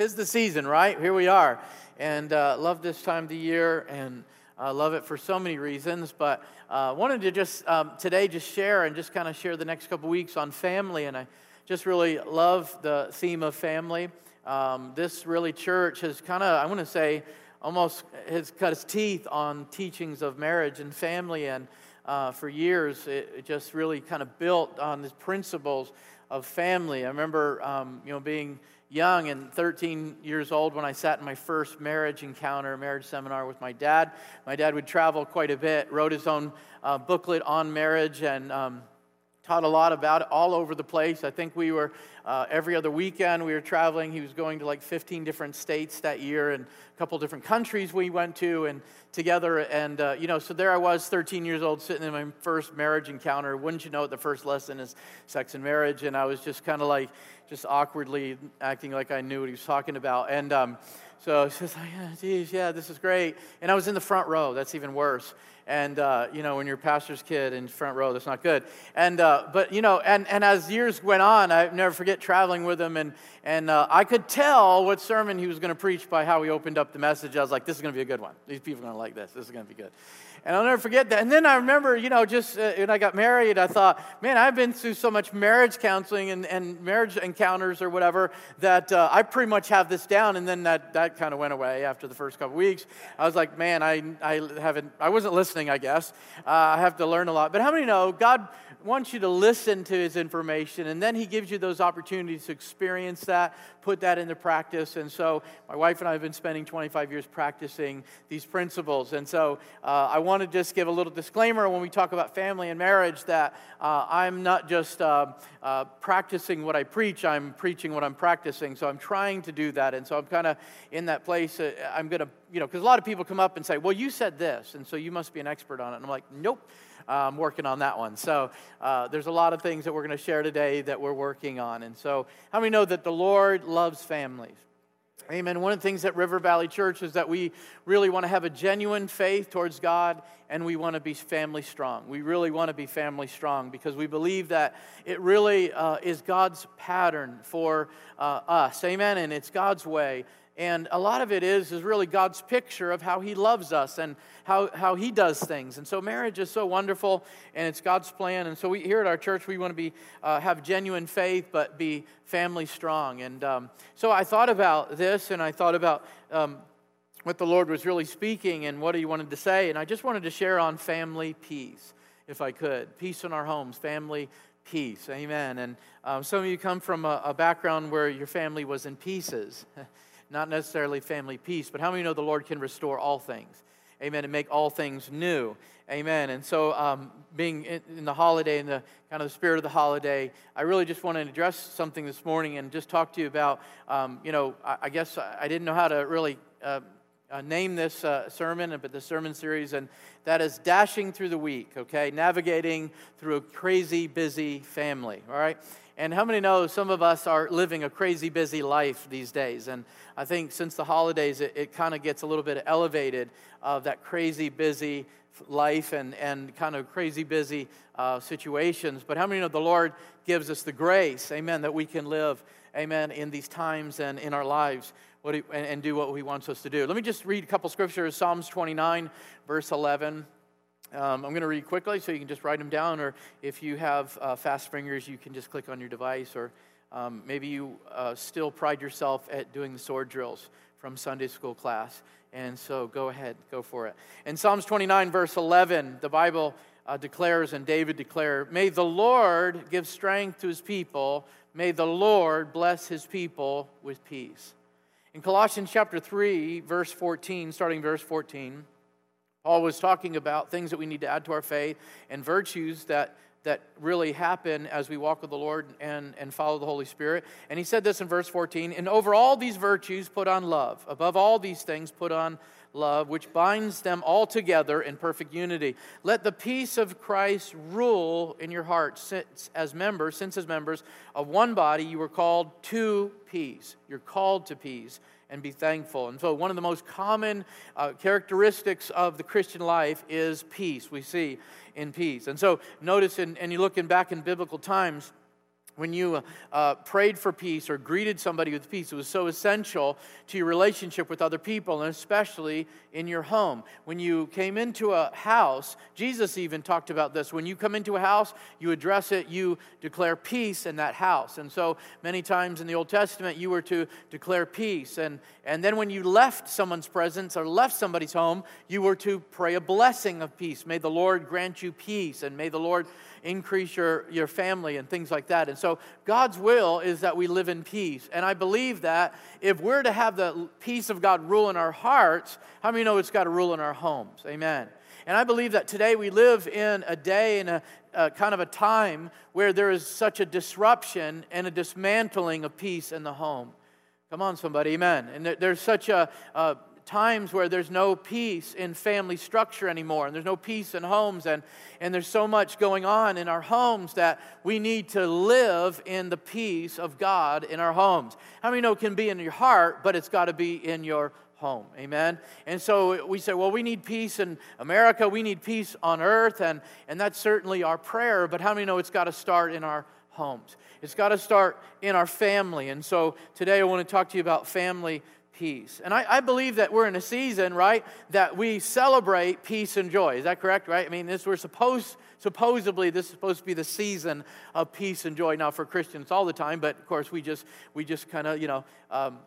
tis the season, right? Here we are. And uh, love this time of the year and uh, love it for so many reasons. But uh, wanted to just um, today just share and just kind of share the next couple weeks on family. And I just really love the theme of family. Um, this really church has kind of, I want to say, almost has cut its teeth on teachings of marriage and family. And uh, for years, it, it, just really kind of built on the principles of family. I remember, um, you know, being young and 13 years old when I sat in my first marriage encounter, marriage seminar with my dad. My dad would travel quite a bit, wrote his own uh, booklet on marriage, and um, taught a lot about it all over the place. I think we were uh, every other weekend we were traveling. He was going to like 15 different states that year and a couple different countries we went to and together. And, uh, you know, so there I was, 13 years old, sitting in my first marriage encounter. Wouldn't you know it, the first lesson is sex and marriage. And I was just kind of like, just awkwardly acting like I knew what he was talking about. And um, so she's like, yeah, geez, yeah, this is great. And I was in the front row. That's even worse. And uh, you know when you're a pastor's kid in front row that's not good. And uh, but you know and, and as years went on i never forget traveling with him. And and uh, i could tell what sermon he was going to preach by how he opened up the message. I was like this is going to be a good one. These people are going to like this. This is going to be good and I'll never forget that. And then I remember, you know, just uh, when I got married, I thought, man, I've been through so much marriage counseling and, and marriage encounters or whatever that uh, I pretty much have this down. And then that, that kind of went away after the first couple weeks. I was like, man, I, I haven't, I wasn't listening, I guess. Uh, I have to learn a lot. But how many know God wants you to listen to his information and then he gives you those opportunities to experience that, put that into practice. And so my wife and I have been spending 25 years practicing these principles. And so uh, I want to just give a little disclaimer when we talk about family and marriage that uh, I'm not just uh, uh practicing what I preach, I'm preaching what I'm practicing. So I'm trying to do that. And so I'm kind of in that place. Uh, I'm going to, you know, because a lot of people come up and say, well, you said this, and so you must be an expert on it. And I'm like, nope. I'm working on that one. So uh, there's a lot of things that we're going to share today that we're working on. And so, how many know that the Lord loves families? Amen. One of the things at River Valley Church is that we really want to have a genuine faith towards God and we want to be family strong. We really want to be family strong because we believe that it really uh, is God's pattern for uh, us. Amen. And it's God's way. And a lot of it is, is really God's picture of how He loves us and how, how He does things. And so marriage is so wonderful and it's God's plan. And so we here at our church, we want to be, uh, have genuine faith, but be family strong. And um, so I thought about this and I thought about um, what the Lord was really speaking and what He wanted to say. And I just wanted to share on family peace, if I could. Peace in our homes, family peace. Amen. And um, some of you come from a, a background where your family was in pieces. not necessarily family peace, but how many know the Lord can restore all things? Amen, and make all things new. Amen. And so, um, being in, in, the holiday, in the kind of the spirit of the holiday, I really just want to address something this morning and just talk to you about, um, you know, I, I, guess I didn't know how to really uh, uh, name this uh, sermon, but the sermon series, and that is Dashing Through the Week, okay? Navigating through a crazy, busy family, all right? And how many know some of us are living a crazy busy life these days? And I think since the holidays, it, it kind of gets a little bit elevated of that crazy busy life and, and kind of crazy busy uh, situations. But how many know the Lord gives us the grace, amen, that we can live, amen, in these times and in our lives what he, and, and do what He wants us to do? Let me just read a couple scriptures Psalms 29, verse 11. Um, I'm going to read quickly so you can just write them down, or if you have uh, fast fingers, you can just click on your device, or um, maybe you uh, still pride yourself at doing the sword drills from Sunday school class. And so go ahead, go for it. In Psalms 29, verse 11, the Bible uh, declares, and David declared, May the Lord give strength to his people. May the Lord bless his people with peace. In Colossians chapter 3, verse 14, starting verse 14, Paul was talking about things that we need to add to our faith and virtues that, that really happen as we walk with the Lord and, and follow the Holy Spirit. And he said this in verse 14 And over all these virtues, put on love. Above all these things, put on love, which binds them all together in perfect unity. Let the peace of Christ rule in your hearts, since as members, since as members of one body, you were called to peace. You're called to peace and be thankful. And so, one of the most common uh, characteristics of the Christian life is peace. We see in peace. And so, notice, and you're looking back in biblical times, when you uh, prayed for peace or greeted somebody with peace. It was so essential to your relationship with other people, and especially in your home. When you came into a house, Jesus even talked about this. When you come into a house, you address it, you declare peace in that house. And so many times in the Old Testament, you were to declare peace. And, and then when you left someone's presence or left somebody's home, you were to pray a blessing of peace. May the Lord grant you peace, and may the Lord increase your, your family and things like that. And so God's will is that we live in peace. And I believe that if we're to have the peace of God rule in our hearts, how many know it's got to rule in our homes? Amen. And I believe that today we live in a day and a, a, kind of a time where there is such a disruption and a dismantling of peace in the home. Come on, somebody, amen. And there's such a, a times where there's no peace in family structure anymore, and there's no peace in homes, and, and there's so much going on in our homes that we need to live in the peace of God in our homes. How many know it can be in your heart, but it's got to be in your home. Amen. And so we say, well, we need peace in America, we need peace on earth, and, and that's certainly our prayer, but how many know it's got to start in our homes? It's got to start in our family. And so today I want to talk to you about family peace. And I, I, believe that we're in a season, right, that we celebrate peace and joy. Is that correct, right? I mean, this we're supposed supposedly this is supposed to be the season of peace and joy. Now for Christians all the time, but of course we just we just kind of you know. Um,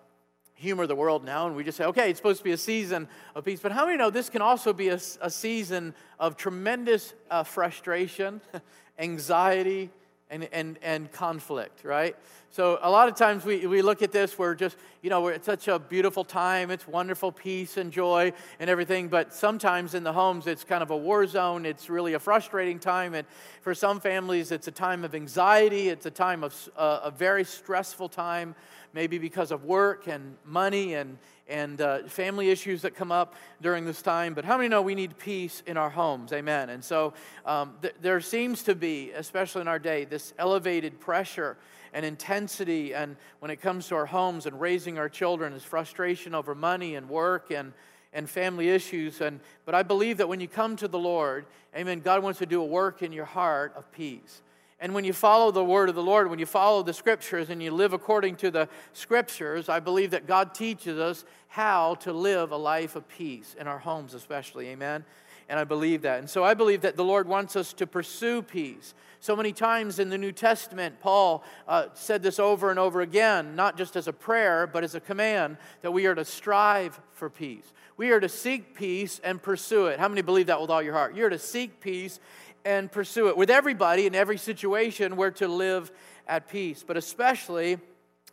humor the world now and we just say okay it's supposed to be a season of peace but how many know this can also be a, a season of tremendous uh, frustration anxiety and, and, and conflict, right? So a lot of times we, we look at this, we're just, you know, it's such a beautiful time, it's wonderful peace and joy and everything, but sometimes in the homes it's kind of a war zone, it's really a frustrating time, and for some families it's a time of anxiety, it's a time of uh, a very stressful time, maybe because of work and money and, and uh, family issues that come up during this time. But how many know we need peace in our homes? Amen. And so um, th- there seems to be, especially in our day, this elevated pressure and intensity. And when it comes to our homes and raising our children, is frustration over money and work and and family issues. And, but I believe that when you come to the Lord, amen, God wants to do a work in your heart of peace. And when you follow the word of the Lord, when you follow the scriptures and you live according to the scriptures, I believe that God teaches us how to live a life of peace in our homes, especially. Amen. And I believe that. And so I believe that the Lord wants us to pursue peace. So many times in the New Testament, Paul uh, said this over and over again, not just as a prayer, but as a command that we are to strive for peace. We are to seek peace and pursue it. How many believe that with all your heart? You're to seek peace and pursue it. With everybody in every situation, we're to live at peace, but especially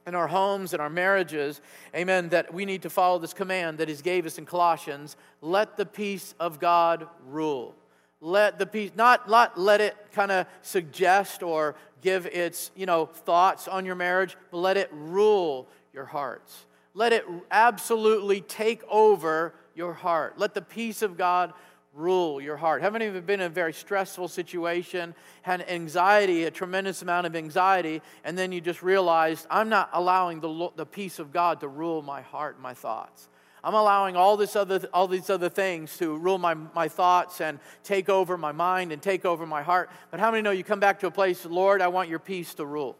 in our homes and our marriages, amen, that we need to follow this command that He gave us in Colossians let the peace of God rule. Let the peace, not, not let it kind of suggest or give its, you know, thoughts on your marriage, but let it rule your hearts. Let it absolutely take over your heart. Let the peace of God rule your heart. Haven't even been in a very stressful situation, had anxiety, a tremendous amount of anxiety, and then you just realized, I'm not allowing the, the peace of God to rule my heart and my thoughts. I'm allowing all, this other, all these other things to rule my, my thoughts and take over my mind and take over my heart. But how many know you come back to a place, Lord, I want your peace to rule?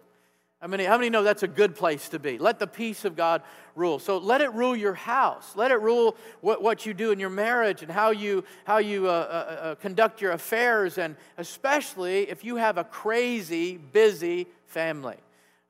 How many, how many know that's a good place to be? Let the peace of God rule. So let it rule your house. Let it rule what, what you do in your marriage and how you, how you uh, uh, uh, conduct your affairs, and especially if you have a crazy, busy family.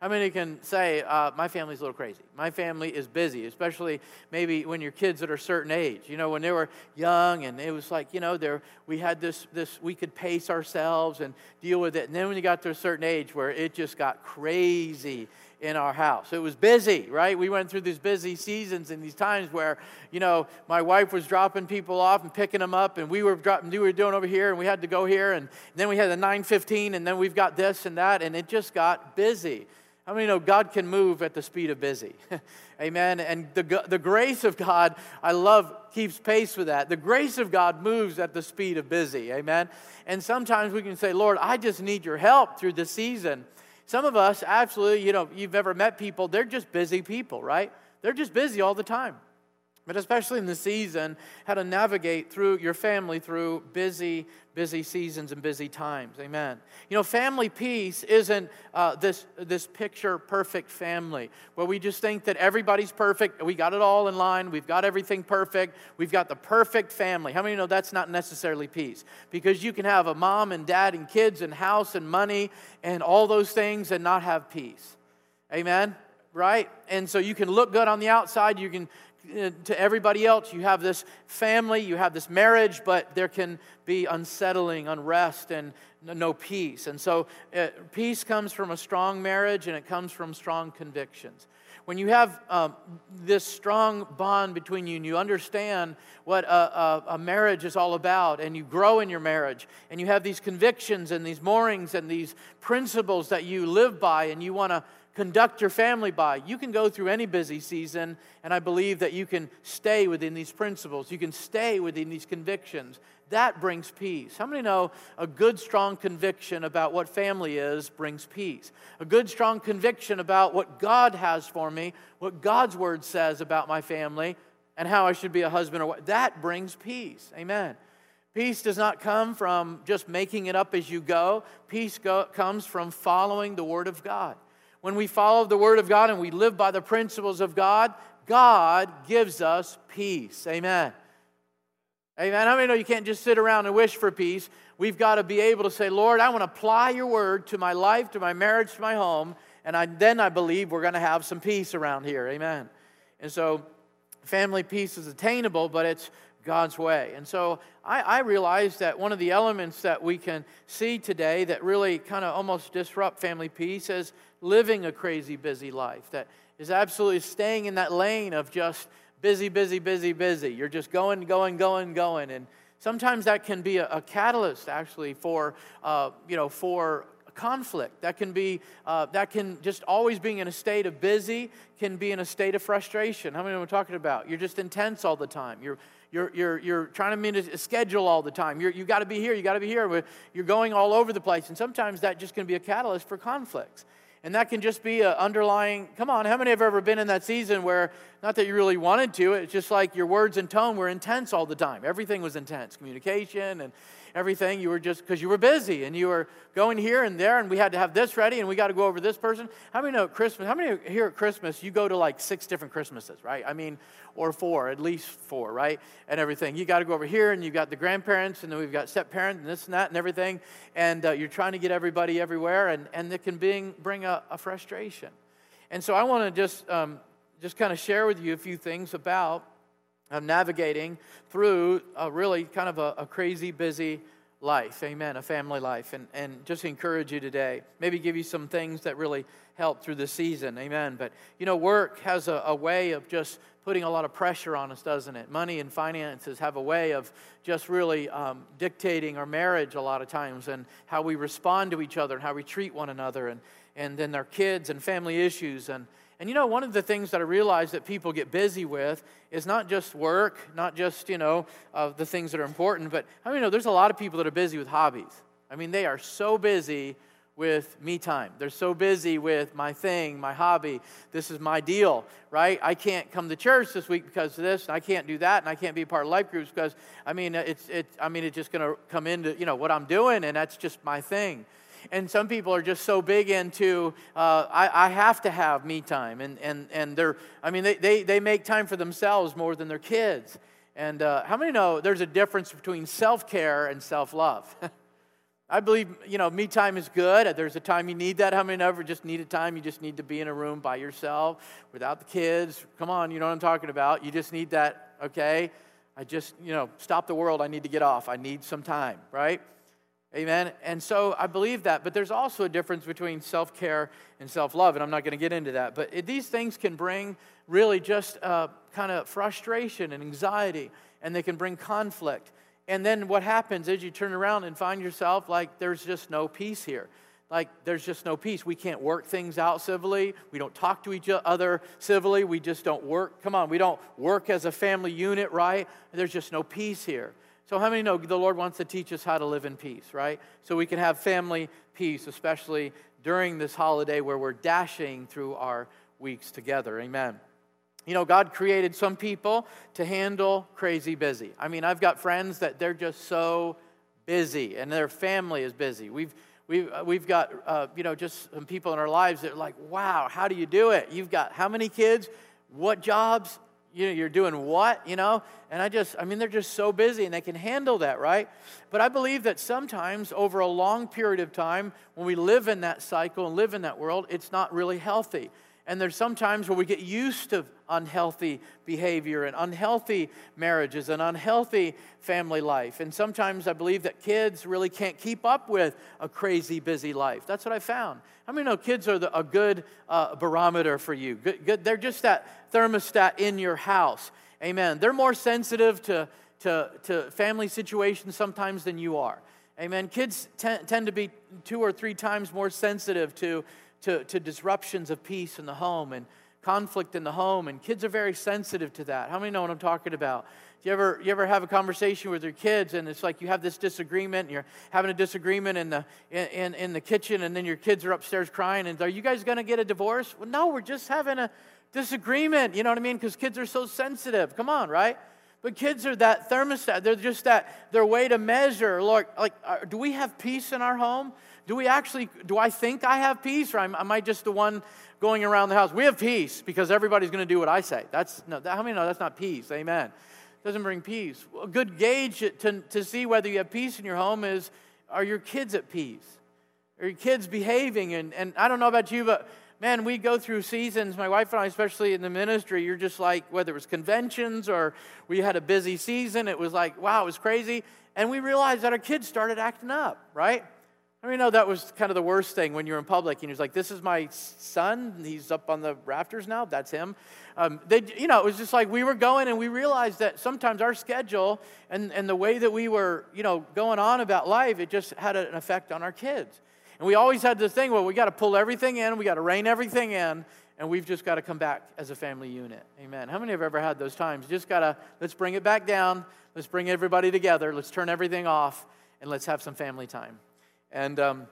How many can say, uh, my family's a little crazy? My family is busy, especially maybe when your kids at a certain age. You know, when they were young and it was like, you know, there, we had this, this, we could pace ourselves and deal with it. And then when you got to a certain age where it just got crazy in our house. It was busy, right? We went through these busy seasons and these times where, you know, my wife was dropping people off and picking them up, and we were dropping, we were doing over here, and we had to go here, and then we had the 915, and then we've got this and that, and it just got busy. How many know God can move at the speed of busy? Amen. And the, the grace of God, I love, keeps pace with that. The grace of God moves at the speed of busy. Amen. And sometimes we can say, Lord, I just need your help through this season. Some of us, absolutely, you know, you've ever met people, they're just busy people, right? They're just busy all the time. But especially in the season, how to navigate through your family through busy, busy seasons and busy times. Amen. You know, family peace isn't uh, this, this picture perfect family where we just think that everybody's perfect, we got it all in line, we've got everything perfect, we've got the perfect family. How many know that's not necessarily peace? Because you can have a mom and dad and kids and house and money and all those things and not have peace. Amen right? And so you can look good on the outside, you can to everybody else. You have this family, you have this marriage, but there can be unsettling, unrest, and no peace. And so, uh, peace comes from a strong marriage and it comes from strong convictions. When you have um, this strong bond between you and you understand what a, a, a marriage is all about, and you grow in your marriage, and you have these convictions and these moorings and these principles that you live by, and you want to conduct your family by. You can go through any busy season, and I believe that you can stay within these principles. You can stay within these convictions. That brings peace. How many know a good, strong conviction about what family is brings peace? A good, strong conviction about what God has for me, what God's word says about my family, and how I should be a husband or what. That brings peace. Amen. Peace does not come from just making it up as you go. Peace go, comes from following the Word of God when we follow the Word of God and we live by the principles of God, God gives us peace. Amen. Amen. How many know you can't just sit around and wish for peace? We've got to be able to say, Lord, I want to apply your word to my life, to my marriage, to my home, and I, then I believe we're going to have some peace around here. Amen. And so, family peace is attainable, but it's God's way. And so I, I realize that one of the elements that we can see today that really kind of almost disrupt family peace is living a crazy busy life, that is absolutely staying in that lane of just busy, busy, busy, busy. You're just going, going, going, going. And sometimes that can be a, a catalyst actually for, uh, you know, for conflict. That can be, uh, that can just always being in a state of busy can be in a state of frustration. How many what I'm talking about? You're just intense all the time. You're you're, you're, you're trying to meet a schedule all the time. You're, you got to be here, you got to be here. You're going all over the place. And sometimes that just can be a catalyst for conflicts. And that can just be an underlying, come on, how many have ever been in that season where, not that you really wanted to, it's just like your words and tone were intense all the time. Everything was intense, communication and everything. You were just, because you were busy and you were going here and there and we had to have this ready and we got to go over this person. How many know at Christmas, how many here at Christmas, you go to like six different Christmases, right? I mean, or four, at least four, right? And everything. You got to go over here and you've got the grandparents and then we've got step parents and this and that and everything. And uh, you're trying to get everybody everywhere and, and it can bring, bring a, a frustration. And so I want to just, um, just kind of share with you a few things about um, navigating through a really kind of a, a crazy, busy life. Amen. A family life. And, and just encourage you today. Maybe give you some things that really help through the season. Amen. But, you know, work has a, a way of just putting a lot of pressure on us, doesn't it? Money and finances have a way of just really um, dictating our marriage a lot of times and how we respond to each other and how we treat one another and, and then our kids and family issues and, and you know, one of the things that I realize that people get busy with is not just work, not just, you know, uh, the things that are important, but I mean, you know there's a lot of people that are busy with hobbies. I mean, they are so busy with me time. They're so busy with my thing, my hobby. This is my deal, right? I can't come to church this week because of this, and I can't do that, and I can't be part of life groups because I mean, it's it's I mean, it's just going to come into you know what I'm doing, and that's just my thing. And some people are just so big into, uh, I, I, have to have me time. And, and, and they're, I mean, they, they, they make time for themselves more than their kids. And uh, how many know there's a difference between self care and self love? I believe, you know, me time is good. There's a time you need that. How many ever just need a time you just need to be in a room by yourself without the kids? Come on, you know what I'm talking about. You just need that, okay? I just, you know, stop the world. I need to get off. I need some time, right? Amen. And so I believe that. But there's also a difference between self care and self love. And I'm not going to get into that. But it, these things can bring really just uh, kind of frustration and anxiety, and they can bring conflict. And then what happens is you turn around and find yourself like there's just no peace here. Like there's just no peace. We can't work things out civilly. We don't talk to each other civilly. We just don't work. Come on, we don't work as a family unit, right? There's just no peace here. So, how many know the Lord wants to teach us how to live in peace, right? So we can have family peace, especially during this holiday where we're dashing through our weeks together. Amen. you know, God created some people to handle crazy busy. I mean, I've got friends that they're just so busy and their family is busy. We've, we've, uh, we've got, uh, you know, just some people in our lives that are like, wow, how do you do it? You've got how many kids? What jobs? You know, you're doing what, you know? And I just, I mean, they're just so busy and they can handle that, right? But I believe that sometimes over a long period of time, when we live in that cycle and live in that world, it's not really healthy. And there's sometimes where we get used to unhealthy behavior and unhealthy marriages and unhealthy family life. And sometimes I believe that kids really can't keep up with a crazy busy life. That's what I found. I mean, no, kids are the, a good uh, barometer for you. Good, good, they're just that thermostat in your house. Amen. They're more sensitive to, to, to family situations sometimes than you are. Amen. Kids t- tend to be two or three times more sensitive to to, to disruptions of peace in the home and conflict in the home, and kids are very sensitive to that. How many know what I'm talking about? Do you ever, you ever have a conversation with your kids and it's like you have this disagreement and you're having a disagreement in the, in, in the kitchen and then your kids are upstairs crying and are you guys going to get a divorce? Well, no, we're just having a disagreement. You know what I mean? Because kids are so sensitive. Come on, right? But kids are that thermostat. They're just that, their way to measure. Lord, like, uh, do we have peace in our home? Do we actually, do I think I have peace or am, I just the one going around the house? We have peace because everybody's going to do what I say. That's, no, that, how many know that's not peace? Amen. It doesn't bring peace. A good gauge to, to see whether you have peace in your home is are your kids at peace? Are your kids behaving? And, and I don't know about you, but man, we go through seasons, my wife and I, especially in the ministry, you're just like, whether it was conventions or we had a busy season, it was like, wow, it was crazy. And we realized that our kids started acting up, right? I mean, know that was kind of the worst thing when you're in public and you're like, this is my son. He's up on the rafters now. That's him. Um, they, you know, it was just like we were going and we realized that sometimes our schedule and, and the way that we were, you know, going on about life, it just had an effect on our kids. And we always had this thing, well, we got to pull everything in, we got to rein everything in, and we've just got to come back as a family unit. Amen. How many have ever had those times? Just got to, let's bring it back down, let's bring everybody together, let's turn everything off, and let's have some family time. And um,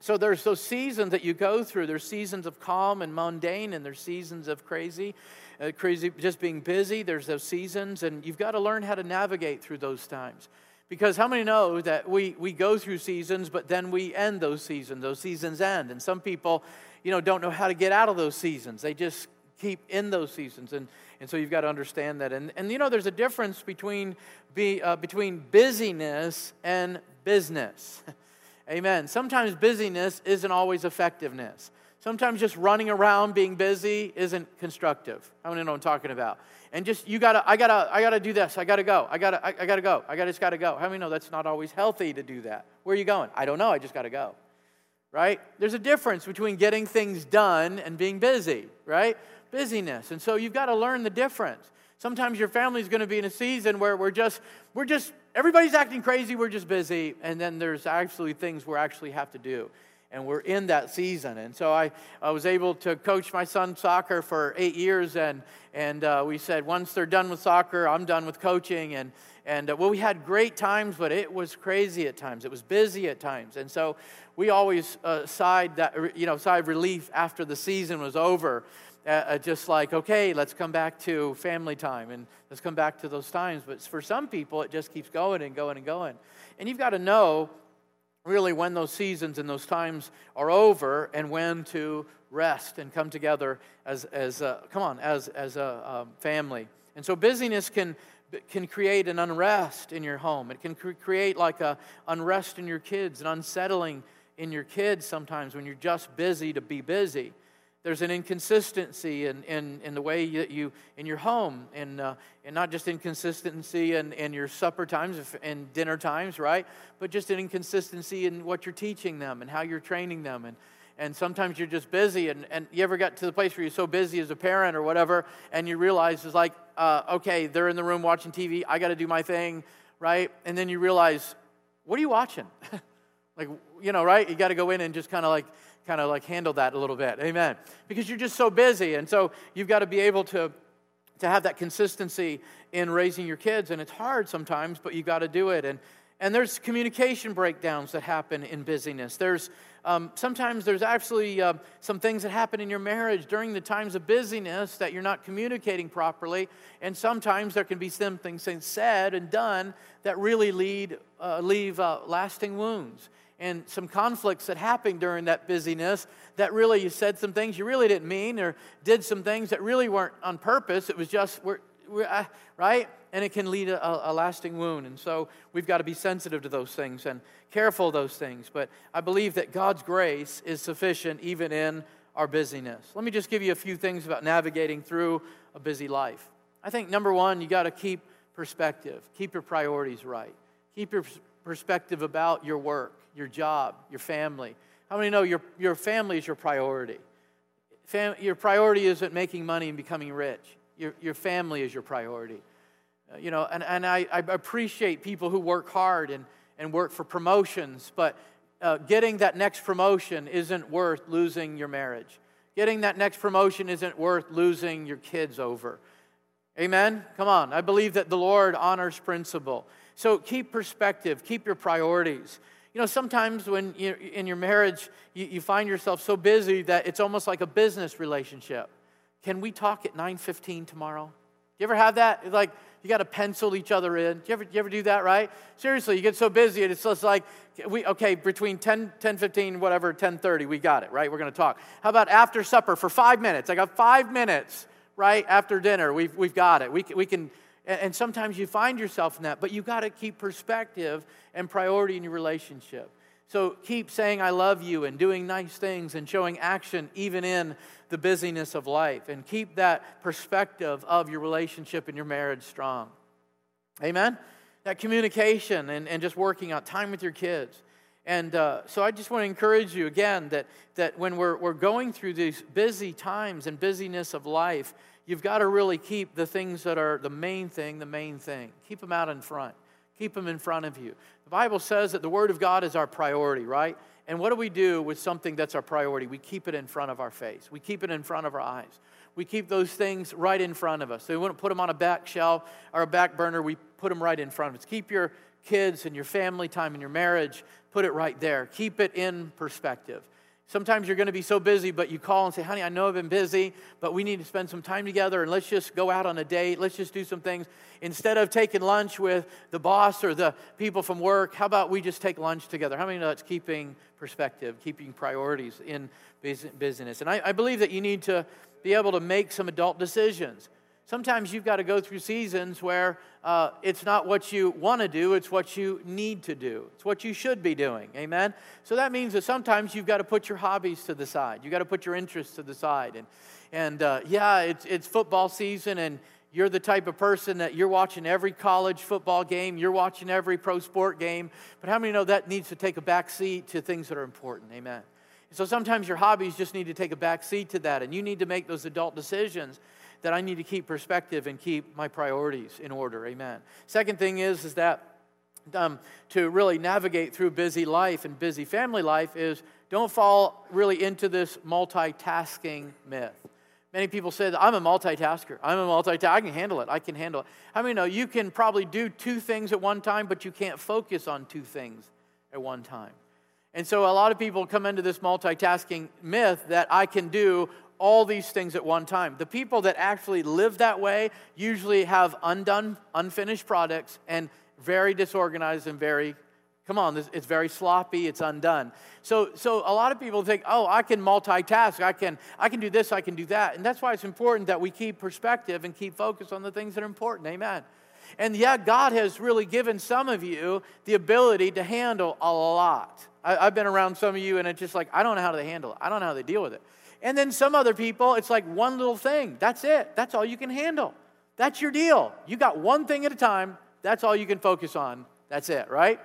so there's those seasons that you go through. There's seasons of calm and mundane, and there's seasons of crazy, uh, crazy, just being busy. There's those seasons, and you've got to learn how to navigate through those times. Because how many know that we, we go through seasons, but then we end those seasons? Those seasons end. And some people, you know, don't know how to get out of those seasons. They just keep in those seasons. And, and so you've got to understand that. And, and you know, there's a difference between, be, uh, between busyness and business. Amen. Sometimes busyness isn't always effectiveness. Sometimes just running around being busy isn't constructive. I don't know what I'm talking about. And just you gotta, I gotta, I gotta do this. I gotta go. I gotta, I, I gotta go. I gotta, just gotta go. How many know that's not always healthy to do that? Where are you going? I don't know. I just gotta go. Right? There's a difference between getting things done and being busy. Right? Busyness. And so you've got to learn the difference. Sometimes your family's going to be in a season where we're just, we're just everybody's acting crazy, we're just busy, and then there's actually things we actually have to do. And we're in that season. And so I, I was able to coach my son soccer for eight years, and, and uh, we said, once they're done with soccer, I'm done with coaching. And, and uh, well, we had great times, but it was crazy at times. It was busy at times. And so we always uh, sighed that, you know, sighed relief after the season was over uh, uh, just like, okay, let's come back to family time and let's come back to those times. But for some people, it just keeps going and going and going. And you've got to know really when those seasons and those times are over and when to rest and come together as, as a, come on, as, as a um, family. And so busyness can, can create an unrest in your home. It can cre- create like a unrest in your kids, an unsettling in your kids sometimes when you're just busy to be busy there's an inconsistency in, in, in the way that you, in your home, and, uh, and not just inconsistency in, in your supper times and dinner times, right? But just an inconsistency in what you're teaching them and how you're training them. And, and sometimes you're just busy, and, and you ever got to the place where you're so busy as a parent or whatever, and you realize it's like, uh, okay, they're in the room watching TV, I got to do my thing, right? And then you realize, what are you watching? like, you know, right? You got to go in and just kind of like, kind of like handle that a little bit. Amen. Because you're just so busy. And so you've got to be able to, to have that consistency in raising your kids. And it's hard sometimes, but you've got to do it. And, And there's communication breakdowns that happen in busyness. There's um, sometimes there's actually uh, some things that happen in your marriage during the times of busyness that you're not communicating properly. And sometimes there can be some things said and done that really lead, uh, leave uh, lasting wounds. And some conflicts that happen during that busyness that really you said some things you really didn't mean or did some things that really weren't on purpose. It was just, we're, we're, uh, right? and it can lead a, a lasting wound. And so we've got to be sensitive to those things and careful of those things. But I believe that God's grace is sufficient even in our busyness. Let me just give you a few things about navigating through a busy life. I think number one, you got to keep perspective, keep your priorities right, keep your perspective about your work, your job, your family. How many know your, your family is your priority? Fam- your priority isn't making money and becoming rich. Your, your family is your priority. Uh, you know, and, and I, I appreciate people who work hard and, and work for promotions, but uh, getting that next promotion isn't worth losing your marriage. Getting that next promotion isn't worth losing your kids over. Amen? Come on. I believe that the Lord honors principle. So keep perspective, keep your priorities. You know, sometimes when you in your marriage, you, you find yourself so busy that it's almost like a business relationship. Can we talk at 9:15 tomorrow? Do you ever have that? Like, you got to pencil each other in. Do you, ever, do you ever do that, right? Seriously, you get so busy, and it's just like, we, okay, between 10, 10 15, whatever, 10 30, we got it, right? We're going to talk. How about after supper for five minutes? I got five minutes, right, after dinner. We've, we've got it. We, we can, and sometimes you find yourself in that, but you got to keep perspective and priority in your relationship. So keep saying, I love you, and doing nice things and showing action even in the busyness of life. And keep that perspective of your relationship and your marriage strong. Amen? That communication and, and just working out time with your kids. And uh, so I just want to encourage you again that, that when we're, we're going through these busy times and busyness of life, you've got to really keep the things that are the main thing, the main thing. Keep them out in front. Keep them in front of you. The Bible says that the Word of God is our priority, right? And what do we do with something that's our priority? We keep it in front of our face, we keep it in front of our eyes. We keep those things right in front of us. So we wouldn't put them on a back shelf or a back burner, we put them right in front of us. Keep your kids and your family time and your marriage, put it right there. Keep it in perspective. Sometimes you're going to be so busy, but you call and say, honey, I know I've been busy, but we need to spend some time together and let's just go out on a date. Let's just do some things. Instead of taking lunch with the boss or the people from work, how about we just take lunch together? How many know it's keeping perspective, keeping priorities in business? And I, I believe that you need to be able to make some adult decisions. Sometimes you've got to go through seasons where uh, it's not what you want to do, it's what you need to do. It's what you should be doing. Amen? So that means that sometimes you've got to put your hobbies to the side. You've got to put your interests to the side. And, and uh, yeah, it's, it's football season, and you're the type of person that you're watching every college football game, you're watching every pro sport game. But how many know that needs to take a back seat to things that are important? Amen. So sometimes your hobbies just need to take a back seat to that, and you need to make those adult decisions that I need to keep perspective and keep my priorities in order. Amen. Second thing is, is that um, to really navigate through busy life and busy family life is don't fall really into this multitasking myth. Many people say that I'm a multitasker. I'm a multitasker. I can handle it. I can handle it. How I many know you can probably do two things at one time, but you can't focus on two things at one time? And so a lot of people come into this multitasking myth that I can do all these things at one time. The people that actually live that way usually have undone, unfinished products and very disorganized and very come on it's very sloppy it's undone. So so a lot of people think oh i can multitask i can i can do this i can do that. And that's why it's important that we keep perspective and keep focus on the things that are important. Amen. And yeah god has really given some of you the ability to handle a lot. I, have been around some of you and it's just like i don't know how to handle it. I don't know how to deal with it and then some other people, it's like one little thing. That's it. That's all you can handle. That's your deal. You got one thing at a time. That's all you can focus on. That's it, right?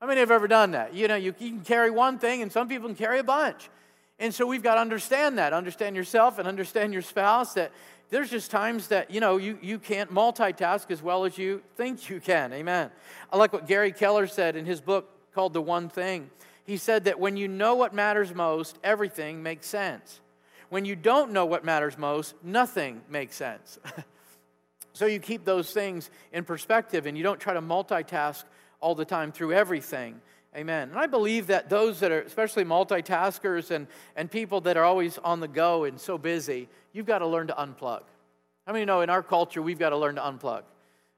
How many have ever done that? You know, you can carry one thing, and some people can carry a bunch. And so we've got to understand that. Understand yourself and understand your spouse that there's just times that, you know, you, you can't multitask as well as you think you can. Amen. I like what Gary Keller said in his book called The One Thing he said that when you know what matters most, everything makes sense. When you don't know what matters most, nothing makes sense. so you keep those things in perspective and you don't try to multitask all the time through everything. Amen. And I believe that those that are, especially multitaskers and, and people that are always on the go and so busy, you've got to learn to unplug. How many know in our culture we've got to learn to unplug?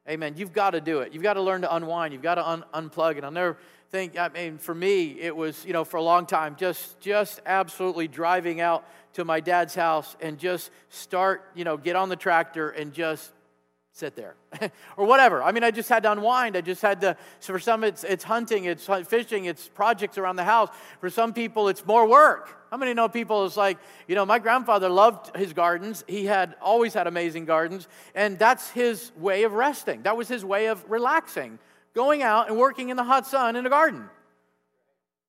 Amen. You've got to do it. You've got to learn to unwind. You've got to un- unplug. And I'll never think, I mean, for me, it was, you know, for a long time, just, just absolutely driving out to my dad's house and just start, you know, get on the tractor and just sit there or whatever. I mean, I just had to unwind. I just had to, so for some, it's, it's hunting, it's fishing, it's projects around the house. For some people, it's more work. How many know people It's like, you know, my grandfather loved his gardens. He had always had amazing gardens, and that's his way of resting. That was his way of relaxing, going out and working in the hot sun in a garden.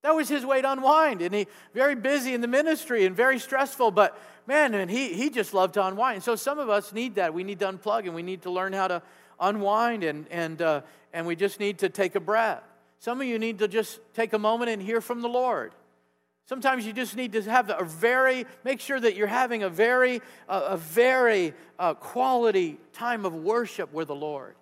That was his way to unwind. And he very busy in the ministry and very stressful, but man, and he, he just loved to unwind. And so some of us need that. We need to unplug and we need to learn how to unwind and, and, uh, and we just need to take a breath. Some of you need to just take a moment and hear from the Lord. Sometimes you just need to have a very, make sure that you're having a very, uh, a very uh, quality time of worship with the Lord.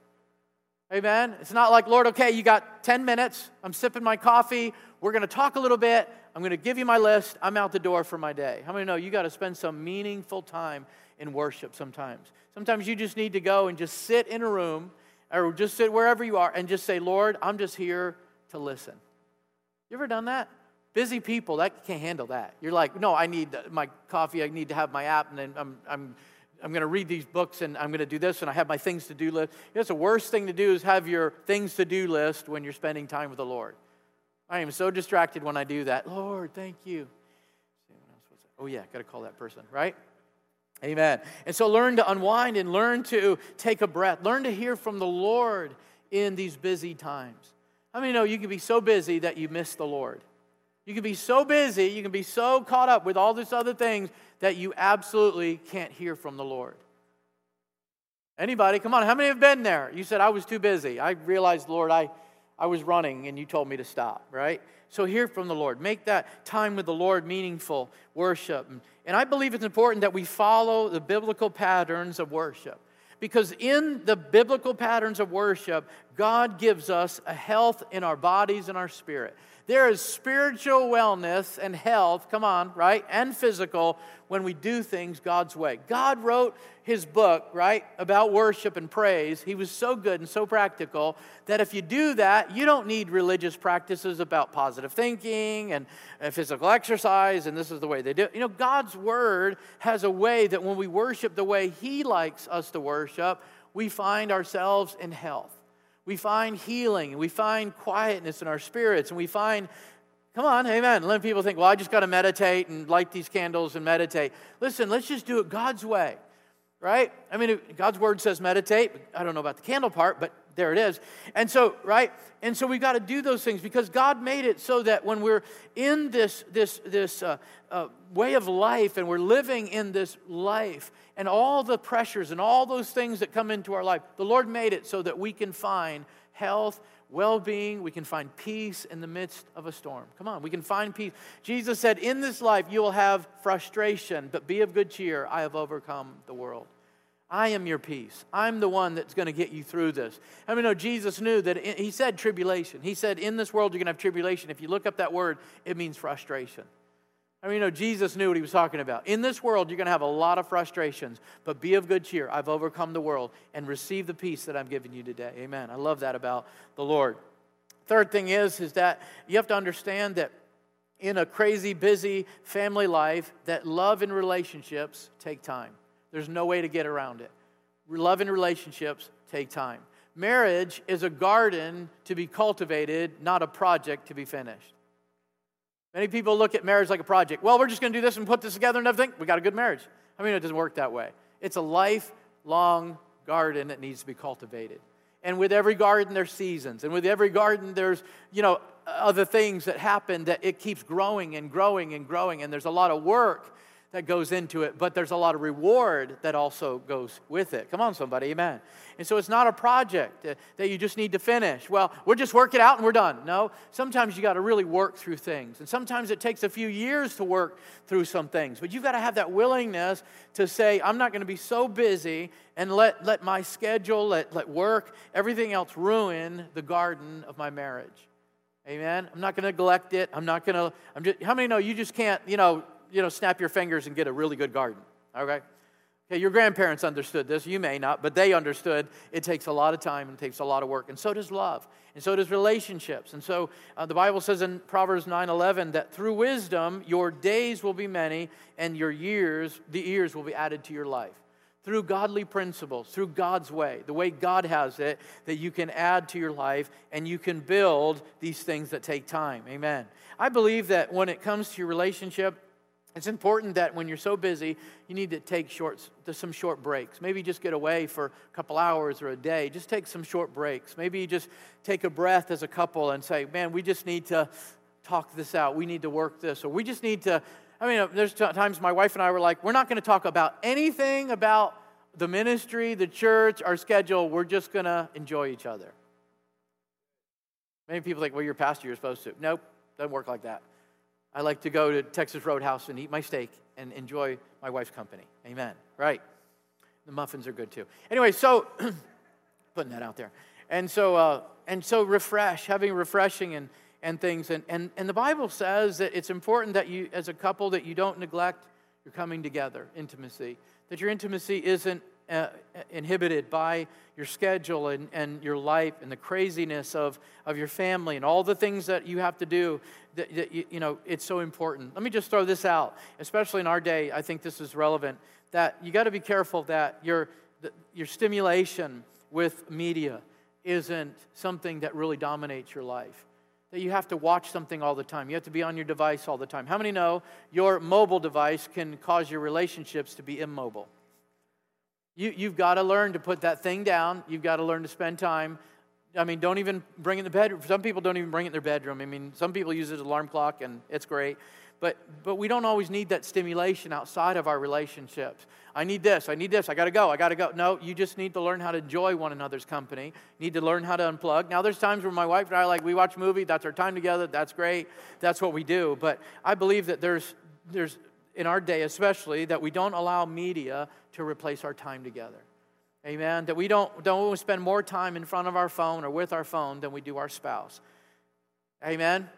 Amen. It's not like, Lord, okay, you got 10 minutes. I'm sipping my coffee. We're going to talk a little bit. I'm going to give you my list. I'm out the door for my day. How many know you got to spend some meaningful time in worship sometimes? Sometimes you just need to go and just sit in a room or just sit wherever you are and just say, Lord, I'm just here to listen. You ever done that? Busy people, that can't handle that. You're like, no, I need my coffee. I need to have my app, and then I'm, I'm I'm going to read these books and I'm going to do this and I have my things to do list. Know, the worst thing to do is have your things to do list when you're spending time with the Lord. I am so distracted when I do that. Lord, thank you. Oh, yeah, got to call that person, right? Amen. And so learn to unwind and learn to take a breath. Learn to hear from the Lord in these busy times. How many know you can be so busy that you miss the Lord? You can be so busy, you can be so caught up with all these other things that you absolutely can't hear from the Lord. Anybody? Come on, how many have been there? You said, I was too busy. I realized, Lord, I, I was running and you told me to stop, right? So hear from the Lord. Make that time with the Lord meaningful worship. And I believe it's important that we follow the biblical patterns of worship. Because in the biblical patterns of worship, God gives us a health in our bodies and our spirit. There is spiritual wellness and health, come on, right? And physical when we do things God's way. God wrote his book, right, about worship and praise. He was so good and so practical that if you do that, you don't need religious practices about positive thinking and, uh, physical exercise, and this is the way they do it. You know, God's word has a way that when we worship the way he likes us to worship, we find ourselves in health we find healing, and we find quietness in our spirits, and we find, come on, amen. Let people think, well, I just got to meditate and light these candles and meditate. Listen, let's just do it God's way, right? I mean, God's word says meditate. I don't know about the candle part, but there it is. And so, right? And so we've got to do those things because God made it so that when we're in this, this, this uh, uh, way of life and we're living in this life and all the pressures and all those things that come into our life, the Lord made it so that we can find health, well being, we can find peace in the midst of a storm. Come on, we can find peace. Jesus said, In this life you will have frustration, but be of good cheer. I have overcome the world. I am your peace. I'm the one that's going to get you through this. I mean, no, Jesus knew that he said tribulation. He said, In this world, you're going to have tribulation. If you look up that word, it means frustration. I mean, you know, Jesus knew what he was talking about. In this world, you're going to have a lot of frustrations, but be of good cheer. I've overcome the world and receive the peace that I'm giving you today. Amen. I love that about the Lord. Third thing is, is that you have to understand that in a crazy, busy family life, that love and relationships take time. There's no way to get around it. Love and relationships take time. Marriage is a garden to be cultivated, not a project to be finished. Many people look at marriage like a project. Well, we're just going to do this and put this together and everything. We got a good marriage. I mean, it doesn't work that way. It's a lifelong garden that needs to be cultivated. And with every garden, there's seasons. And with every garden, there's, you know, other things that happen that it keeps growing and growing and growing. And there's a lot of work that goes into it, but there's a lot of reward that also goes with it. Come on, somebody, amen. And so it's not a project uh, that you just need to finish. Well, we'll just work it out and we're done. No, sometimes you got to really work through things. And sometimes it takes a few years to work through some things. But you've got to have that willingness to say, I'm not going to be so busy and let, let my schedule, let, let work, everything else ruin the garden of my marriage. Amen. I'm not going to neglect it. I'm not going to. I'm just. How many know you just can't? You know, you know, snap your fingers and get a really good garden. Okay? Okay, your grandparents understood this. You may not, but they understood it takes a lot of time and takes a lot of work. And so does love. And so does relationships. And so uh, the Bible says in Proverbs 9 11 that through wisdom your days will be many and your years, the years will be added to your life. Through godly principles, through God's way, the way God has it, that you can add to your life and you can build these things that take time. Amen. I believe that when it comes to your relationship, it's important that when you're so busy, you need to take short, some short breaks. Maybe just get away for a couple hours or a day. Just take some short breaks. Maybe just take a breath as a couple and say, man, we just need to talk this out. We need to work this. Or we just need to, I mean, there's times my wife and I were like, we're not going to talk about anything about the ministry, the church, our schedule. We're just going to enjoy each other. Many people think, well, you're pastor, you're supposed to. Nope, doesn't work like that. I like to go to Texas Roadhouse and eat my steak and enjoy my wife's company. Amen. Right. The muffins are good too. Anyway, so putting that out there. And so, uh, and so refresh, having refreshing and, and things. And, and, and the Bible says that it's important that you, as a couple, that you don't neglect your coming together, intimacy. That your intimacy isn't uh, inhibited by your schedule and, and your life and the craziness of, of your family and all the things that you have to do that, that you, you know it's so important let me just throw this out especially in our day i think this is relevant that you got to be careful that your, your stimulation with media isn't something that really dominates your life that you have to watch something all the time. You have to be on your device all the time. How many know your mobile device can cause your relationships to be immobile? You, you've got to learn to put that thing down. You've got to learn to spend time. I mean, don't even bring it in the bedroom. Some people don't even bring it in their bedroom. I mean, some people use it as an alarm clock, and it's great. But, but we don't always need that stimulation outside of our relationships. I need this, I need this, I gotta go, I gotta go. No, you just need to learn how to enjoy one another's company. You need to learn how to unplug. Now, there's times where my wife and I like, we watch a movie, that's our time together, that's great, that's what we do. But I believe that there's, there's in our day especially, that we don't allow media to replace our time together. Amen. That we don't, don't spend more time in front of our phone or with our phone than we do our spouse. Amen.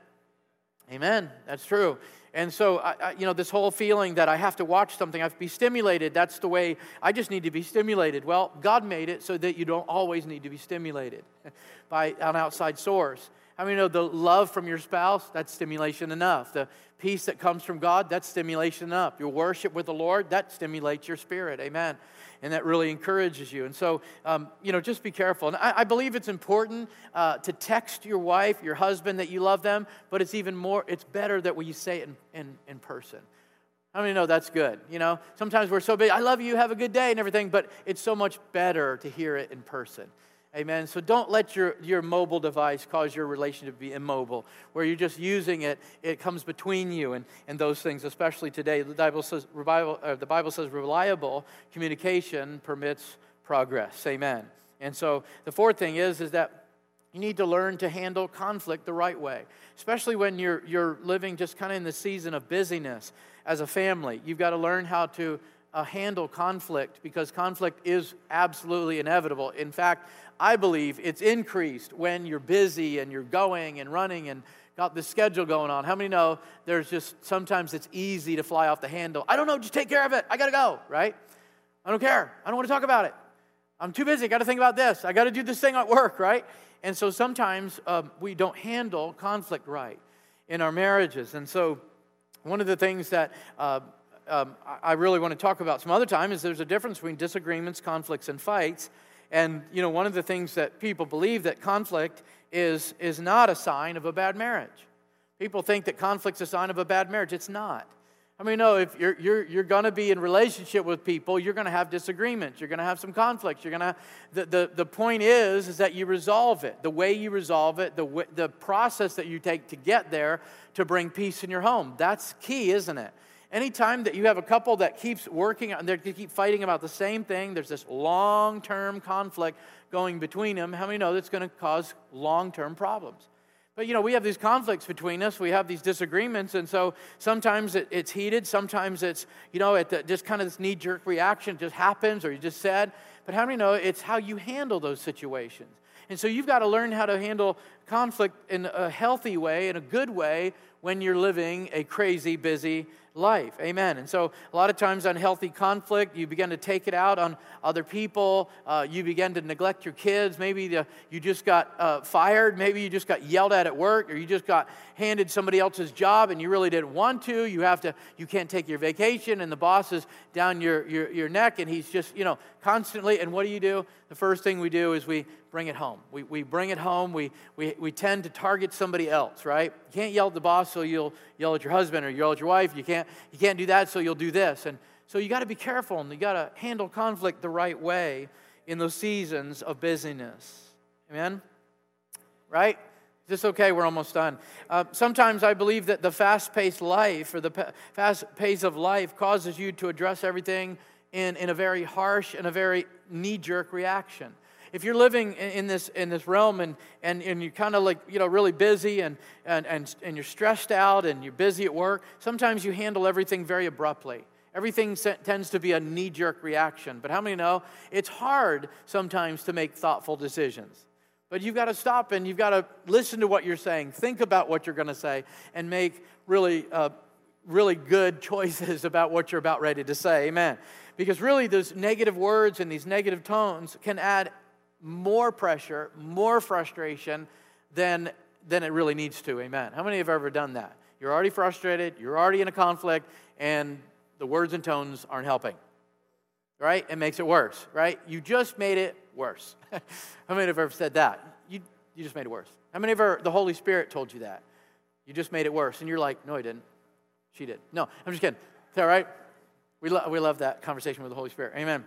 Amen. That's true. And so, I, I, you know, this whole feeling that I have to watch something, I have to be stimulated, that's the way I just need to be stimulated. Well, God made it so that you don't always need to be stimulated by an outside source. I mean, you know, the love from your spouse, that's stimulation enough. The peace that comes from God, that's stimulation enough. Your worship with the Lord, that stimulates your spirit. Amen. And that really encourages you. And so, um, you know, just be careful. And I, I believe it's important uh, to text your wife, your husband, that you love them, but it's even more, it's better that you say it in, in, in person. How many know that's good? You know, sometimes we're so big, I love you, have a good day and everything, but it's so much better to hear it in person. Amen. So don't let your, your mobile device cause your relationship to be immobile, where you're just using it, it comes between you and, and those things, especially today. The Bible, says, revival, uh, the Bible says reliable communication permits progress. Amen. And so the fourth thing is, is that you need to learn to handle conflict the right way, especially when you're, you're living just kind of in the season of busyness as a family. You've got to learn how to uh, handle conflict because conflict is absolutely inevitable. In fact, I believe it's increased when you're busy and you're going and running and got the schedule going on. How many know there's just sometimes it's easy to fly off the handle? I don't know, just take care of it. I got to go, right? I don't care. I don't want to talk about it. I'm too busy. I got to think about this. I got to do this thing at work, right? And so sometimes um, we don't handle conflict right in our marriages. And so one of the things that uh, um, I really want to talk about some other time is there's a difference between disagreements, conflicts, and fights. And, you know, one of the things that people believe that conflict is, is not a sign of a bad marriage. People think that conflict's a sign of a bad marriage. It's not. I mean, no, if you're, you're, you're going to be in relationship with people, you're going to have disagreements. You're going to have some conflicts. You're going to, the, the, the point is, is that you resolve it. The way you resolve it, the, the process that you take to get there to bring peace in your home. That's key, isn't it? Anytime that you have a couple that keeps working and they keep fighting about the same thing, there's this long term conflict going between them. How many know that's going to cause long term problems? But you know, we have these conflicts between us, we have these disagreements, and so sometimes it, it's heated, sometimes it's, you know, the, just kind of this knee jerk reaction just happens, or you just said. But how many know it's how you handle those situations? And so you've got to learn how to handle conflict in a healthy way, in a good way, when you're living a crazy, busy life. Amen. And so, a lot of times, unhealthy conflict, you begin to take it out on other people. Uh, you begin to neglect your kids. Maybe the, you just got uh, fired. Maybe you just got yelled at at work, or you just got handed somebody else's job and you really didn't want to. You have to. You can't take your vacation, and the boss is down your, your, your neck, and he's just, you know, constantly. And what do you do? The first thing we do is we bring it home. We, we bring it home. We, we, we tend to target somebody else, right? You can't yell at the boss, so you'll yell at your husband or yell at your wife. You can't, you can't do that, so you'll do this. And so you got to be careful and you got to handle conflict the right way in those seasons of busyness. Amen? Right? Is this okay? We're almost done. Uh, sometimes I believe that the fast paced life or the fast pace of life causes you to address everything in, in a very harsh and a very knee jerk reaction if you're living in this, in this realm and, and, and you're kind of like, you know, really busy and, and, and, and you're stressed out and you're busy at work, sometimes you handle everything very abruptly. Everything tends to be a knee jerk reaction. But how many know it's hard sometimes to make thoughtful decisions? But you've got to stop and you've got to listen to what you're saying, think about what you're going to say, and make really, uh, really good choices about what you're about ready to say. Amen. Because really, those negative words and these negative tones can add more pressure, more frustration than, than it really needs to. Amen. How many have ever done that? You're already frustrated, you're already in a conflict, and the words and tones aren't helping. Right? It makes it worse, right? You just made it worse. How many have ever said that? You, you just made it worse. How many ever, the Holy Spirit told you that? You just made it worse. And you're like, no, I didn't. She did. No, I'm just kidding. Is that right? We, lo- we love that conversation with the Holy Spirit. Amen.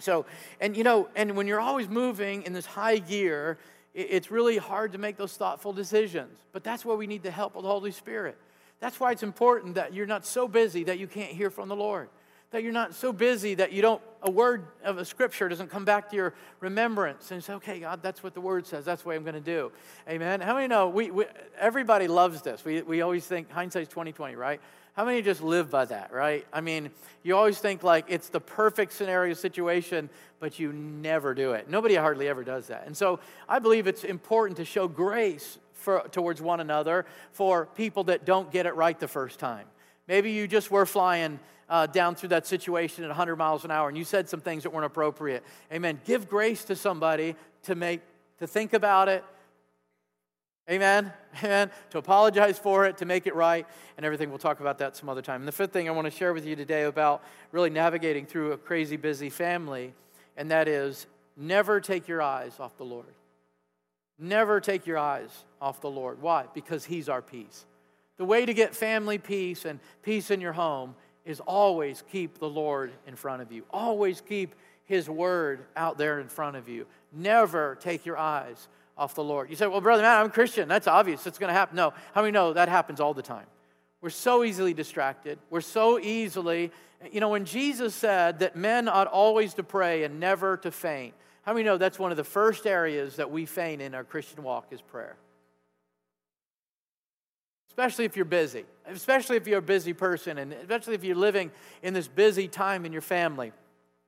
So, and you know, and when you're always moving in this high gear, it's really hard to make those thoughtful decisions. But that's where we need the help of the Holy Spirit. That's why it's important that you're not so busy that you can't hear from the Lord. That you're not so busy that you don't, a word of a scripture doesn't come back to your remembrance and say, okay, God, that's what the word says. That's what I'm going to do. Amen. How many know we, we everybody loves this? We, we always think hindsight's 2020, right? How many just live by that, right? I mean, you always think like it's the perfect scenario situation, but you never do it. Nobody hardly ever does that. And so I believe it's important to show grace for, towards one another for people that don't get it right the first time. Maybe you just were flying uh, down through that situation at 100 miles an hour and you said some things that weren't appropriate. Amen. Give grace to somebody to make to think about it Amen? Amen. To apologize for it, to make it right, and everything. We'll talk about that some other time. And the fifth thing I want to share with you today about really navigating through a crazy, busy family, and that is never take your eyes off the Lord. Never take your eyes off the Lord. Why? Because He's our peace. The way to get family peace and peace in your home is always keep the Lord in front of you. Always keep His word out there in front of you. Never take your eyes off the Lord. You say, well, Brother Matt, I'm a Christian. That's obvious. It's going to happen. No. How many know that happens all the time? We're so easily distracted. We're so easily, you know, when Jesus said that men ought always to pray and never to faint, how many know that's one of the first areas that we faint in our Christian walk is prayer? Especially if you're busy, especially if you're a busy person, and especially if you're living in this busy time in your family.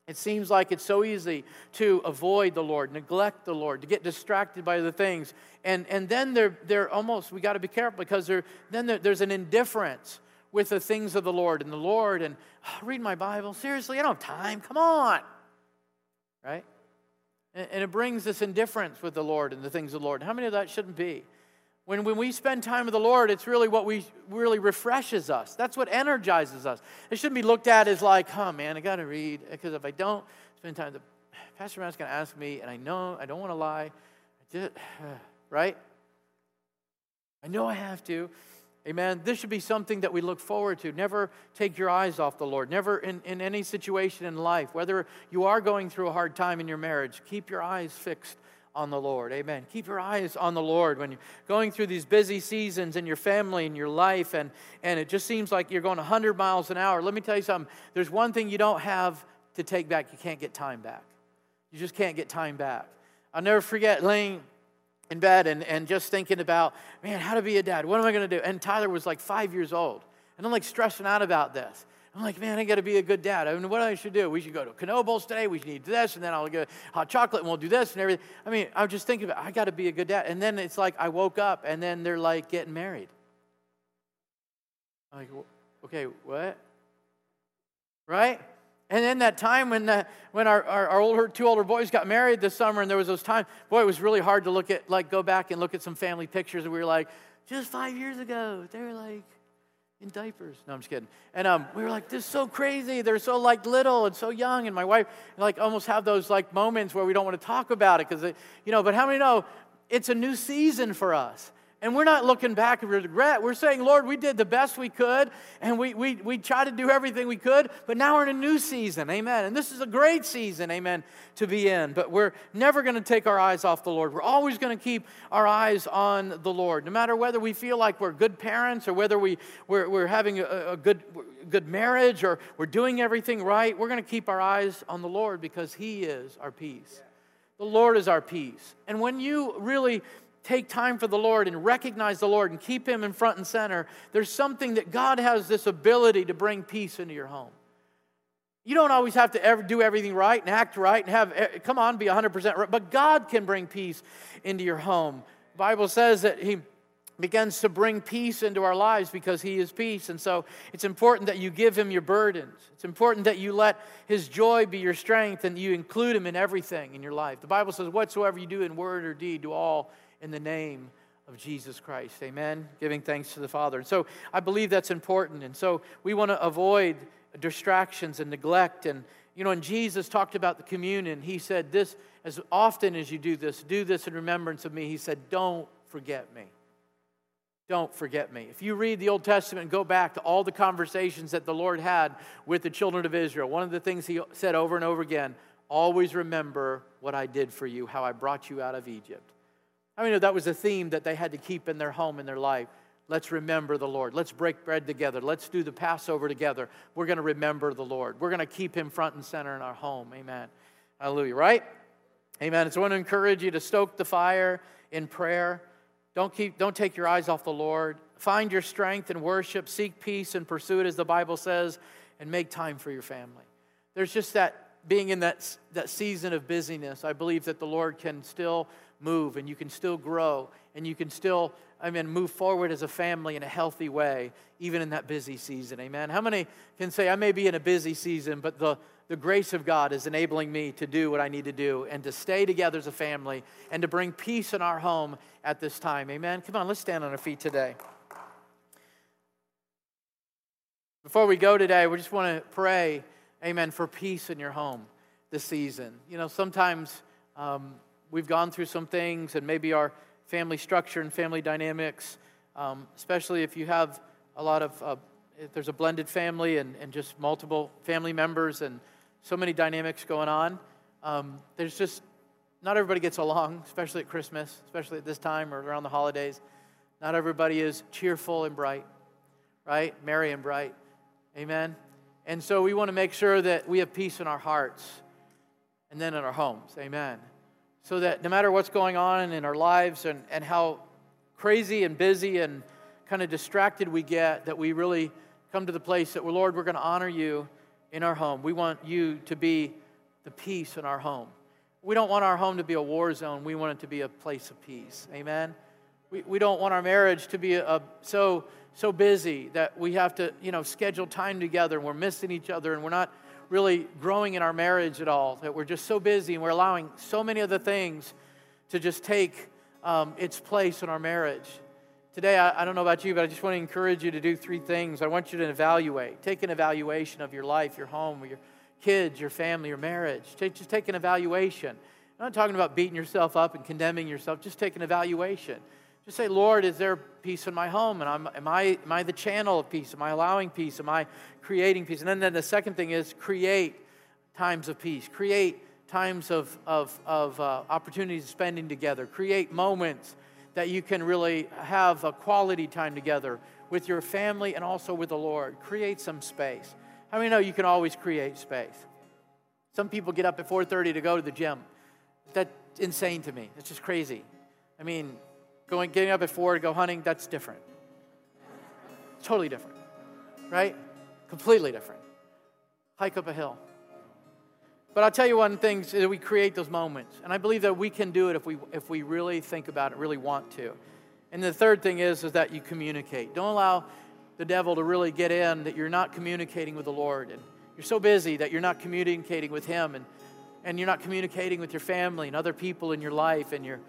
It seems like it's so easy to avoid the Lord, neglect the Lord, to get distracted by the things. And, and then they're, they're almost, we got to be careful because they're, then there's an indifference with the things of the Lord and the Lord and oh, read my Bible. Seriously, I don't have time. Come on. Right? And, and it brings this indifference with the Lord and the things of the Lord. How many of that shouldn't be? When, when we spend time with the Lord, it's really what we really refreshes us. That's what energizes us. It shouldn't be looked at as like, oh man, I got to read. Because if I don't spend time, the Pastor Matt's going to ask me, and I know I don't want to lie. I Just, right? I know I have to. Amen. This should be something that we look forward to. Never take your eyes off the Lord. Never in, in any situation in life, whether you are going through a hard time in your marriage, keep your eyes fixed on the Lord. Amen. Keep your eyes on the Lord when you're going through these busy seasons in your family and your life, and, and it just seems like you're going 100 miles an hour. Let me tell you something. There's one thing you don't have to take back. You can't get time back. You just can't get time back. I'll never forget laying in bed and, and just thinking about, man, how to be a dad. What am I going to do? And Tyler was like five years old. And I'm like stressing out about this. I'm like, man, I got to be a good dad. I mean, what I should do? We should go to Knoebels today. We should eat this, and then I'll get hot chocolate, and we'll do this and everything. I mean, I'm just thinking about, I got to be a good dad. And then it's like I woke up, and then they're like getting married. I'm like, okay, what? Right? And then that time when, the, when our, our, our, older, two older boys got married this summer, and there was those times, boy, it was really hard to look at, like, go back and look at some family pictures, and we were like, just five years ago, they were like, in diapers. No, I'm just kidding. And um, we were like, this is so crazy. They're so like little and so young. And my wife like almost have those like moments where we don't want to talk about it because you know. But how many know it's a new season for us? And we're not looking back with regret. We're saying, Lord, we did the best we could, and we, we, we tried to do everything we could, but now we're in a new season. Amen. And this is a great season, amen, to be in. But we're never going to take our eyes off the Lord. We're always going to keep our eyes on the Lord. No matter whether we feel like we're good parents or whether we, we're, we're having a, a good, good marriage or we're doing everything right, we're going to keep our eyes on the Lord because He is our peace. The Lord is our peace. And when you really take time for the Lord and recognize the Lord and keep Him in front and center, there's something that God has this ability to bring peace into your home. You don't always have to ever do everything right and act right and have, eh, come on, be 100% right, but God can bring peace into your home. The Bible says that He begins to bring peace into our lives because He is peace. And so it's important that you give Him your burdens. It's important that you let His joy be your strength and you include Him in everything in your life. The Bible says, Whatsoever you do in word or deed, do all in the name of Jesus Christ. Amen. Giving thanks to the Father. And so I believe that's important. And so we want to avoid distractions and neglect. And, you know, when Jesus talked about the communion, he said, This, as often as you do this, do this in remembrance of me. He said, Don't forget me. Don't forget me. If you read the Old Testament and go back to all the conversations that the Lord had with the children of Israel, one of the things he said over and over again always remember what I did for you, how I brought you out of Egypt. I mean, that was a theme that they had to keep in their home, in their life. Let's remember the Lord. Let's break bread together. Let's do the Passover together. We're going to remember the Lord. We're going to keep him front and center in our home. Amen. Hallelujah, right? Amen. So I want to encourage you to stoke the fire in prayer. Don't, keep, don't take your eyes off the Lord. Find your strength in worship. Seek peace and pursue it, as the Bible says, and make time for your family. There's just that being in that, that season of busyness. I believe that the Lord can still move and you can still grow and you can still, I mean, move forward as a family in a healthy way, even in that busy season. Amen. How many can say, I may be in a busy season, but the, the grace of God is enabling me to do what I need to do and to stay together as a family and to bring peace in our home at this time. Amen. Come on, let's stand on our feet today. Before we go today, we just want to pray, amen, for peace in your home this season. You know, sometimes um, we've gone through some things and maybe our family structure and family dynamics, um, especially if you have a lot of, uh, if there's a blended family and, and just multiple family members and so many dynamics going on. Um, there's just, not everybody gets along, especially at Christmas, especially at this time or around the holidays. Not everybody is cheerful and bright, right? Merry and bright. Amen. And so we want to make sure that we have peace in our hearts and then in our homes. Amen so that no matter what's going on in our lives and, and how crazy and busy and kind of distracted we get, that we really come to the place that, well, Lord, we're going to honor you in our home. We want you to be the peace in our home. We don't want our home to be a war zone. We want it to be a place of peace. Amen? We, we don't want our marriage to be a, a, so, so busy that we have to, you know, schedule time together and we're missing each other and we're not really growing in our marriage at all, that we're just so busy and we're allowing so many other things to just take um, its place in our marriage. Today, I, I don't know about you, but I just want to encourage you to do three things. I want you to evaluate. Take an evaluation of your life, your home, your kids, your family, your marriage. Take, just take an evaluation. I'm not talking about beating yourself up and condemning yourself. Just take an evaluation. Say, Lord, is there peace in my home? And I'm, am, I, am I the channel of peace? Am I allowing peace? Am I creating peace? And then, then the second thing is create times of peace. Create times of, of, of uh, opportunities of spending together. Create moments that you can really have a quality time together with your family and also with the Lord. Create some space. How many know you can always create space? Some people get up at 4:30 to go to the gym. That's insane to me. It's just crazy. I mean, going getting up at 4 to go hunting, that's different. Totally different. Right? Completely different. Hike up a hill. But I'll tell you one thing is we create those moments. And I believe that we can do it if we, if we really think about it, really want to. And the third thing is, is that you communicate. Don't allow the devil to really get in that you're not communicating with the Lord. And you're so busy that you're not communicating with him and, and you're not communicating with your family and other people in your life. And you're,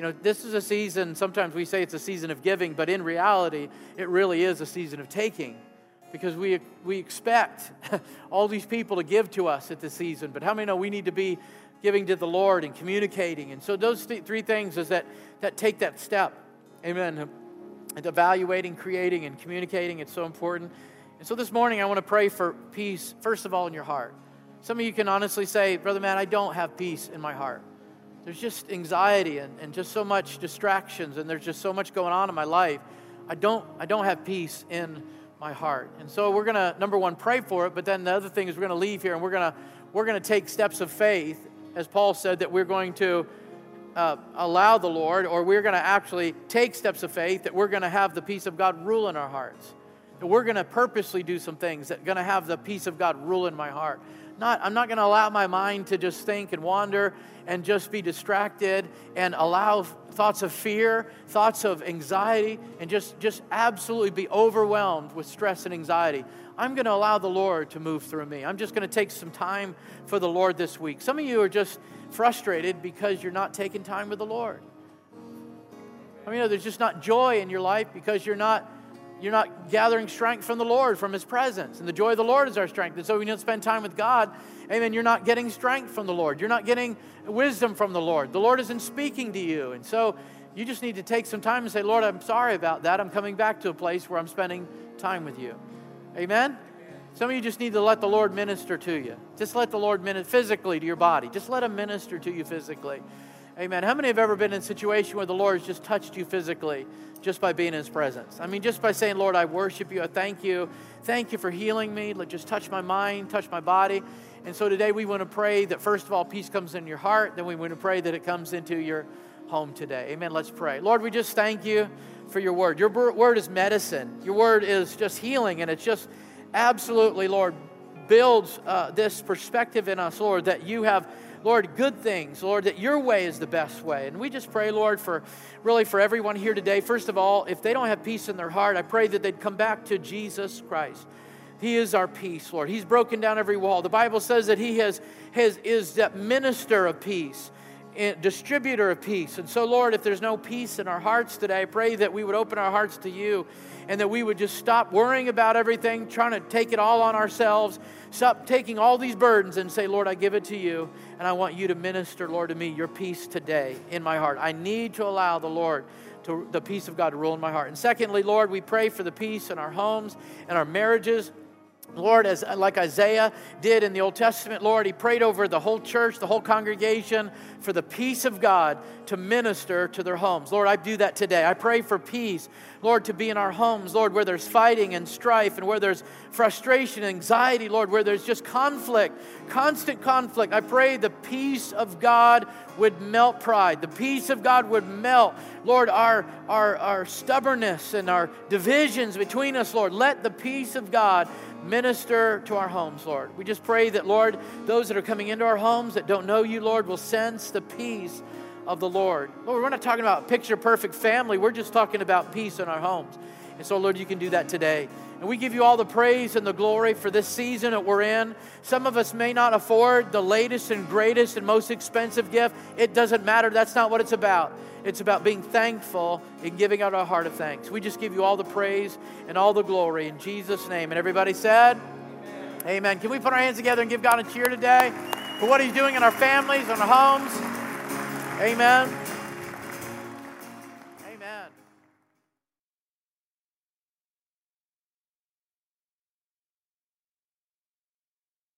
you know, this is a season, sometimes we say it's a season of giving, but in reality, it really is a season of taking because we, we expect all these people to give to us at this season. But how many know we need to be giving to the Lord and communicating? And so those th- three things is that, that take that step. Amen. And evaluating, creating, and communicating, it's so important. And so this morning I want to pray for peace, first of all, in your heart. Some of you can honestly say, Brother Matt, I don't have peace in my heart. There's just anxiety and, and just so much distractions, and there's just so much going on in my life. I don't, I don't have peace in my heart. And so we're to, number one, pray for it, but then the other thing is we're to leave here and we're to, we're to take steps of faith, as Paul said, that we're going to uh, allow the Lord, or we're to actually take steps of faith, that we're to have the peace of God rule in our hearts. That we're to purposely do some things that to have the peace of God rule in my heart. Not, I'm not going to allow my mind to just think and wander and just be distracted and allow thoughts of fear, thoughts of anxiety, and just, just absolutely be overwhelmed with stress and anxiety. I'm going to allow the Lord to move through me. I'm just going to take some time for the Lord this week. Some of you are just frustrated because you're not taking time with the Lord. I mean, there's just not joy in your life because you're not you're not gathering strength from the Lord, from His presence. And the joy of the Lord is our strength. And so when you don't spend time with God, amen, you're not getting strength from the Lord. You're not getting wisdom from the Lord. The Lord isn't speaking to you. And so you just need to take some time and say, Lord, I'm sorry about that. I'm coming back to a place where I'm spending time with you. Amen? Some of you just need to let the Lord minister to you. Just let the Lord minister physically to your body. Just let Him minister to you physically. Amen. How many have ever been in a situation where the Lord has just touched you physically just by being in His presence? I mean, just by saying, Lord, I worship you. I thank you. Thank you for healing me. Just touch my mind, touch my body. And so today we want to pray that first of all, peace comes in your heart. Then we want to pray that it comes into your home today. Amen. Let's pray. Lord, we just thank you for your word. Your word is medicine. Your word is just healing, and it's just absolutely, Lord, builds uh, this perspective in us, Lord, that you have. Lord, good things, Lord, that your way is the best way. And we just pray, Lord, for really for everyone here today. First of all, if they don't have peace in their heart, I pray that they'd come back to Jesus Christ. He is our peace, Lord. He's broken down every wall. The Bible says that He has, has, is that minister of peace eh, distributor of peace. And so, Lord, if there's no peace in our hearts today, I pray that we would open our hearts to you and that we would just stop worrying about everything, trying to take it all on ourselves, stop taking all these burdens and say, Lord, I give it to you, and I want you to minister, Lord, to me your peace today in my heart. I need to allow the Lord to the peace of God to rule in my heart. And secondly, Lord, we pray for the peace in our homes and our marriages. Lord, as like Isaiah did in the Old Testament, Lord, he prayed over the whole church, the whole congregation, for the peace of God to minister to their homes. Lord, I do that today. I pray for peace, Lord, to be in our homes, Lord, where there's fighting and strife and where there's frustration and anxiety, Lord, where there's just conflict, constant conflict. I pray the peace of God would melt pride. The peace of God would melt, Lord, our, our, our stubbornness and our divisions between us, Lord. Let the peace of God minister to our homes, Lord. We just pray that, Lord, those that are coming into our homes that don't know you, Lord, will sense the peace of the Lord. Lord, we're not talking about picture perfect family, we're just talking about peace in our homes. And so, Lord, you can do that today. And we give you all the praise and the glory for this season that we're in. Some of us may not afford the latest and greatest and most expensive gift. It doesn't matter. That's not what it's about. It's about being thankful and giving out our heart of thanks. We just give you all the praise and all the glory in Jesus' name. And everybody said, Amen. Amen. Can we put our hands together and give God a cheer today for what He's doing in our families, and our homes? Amen.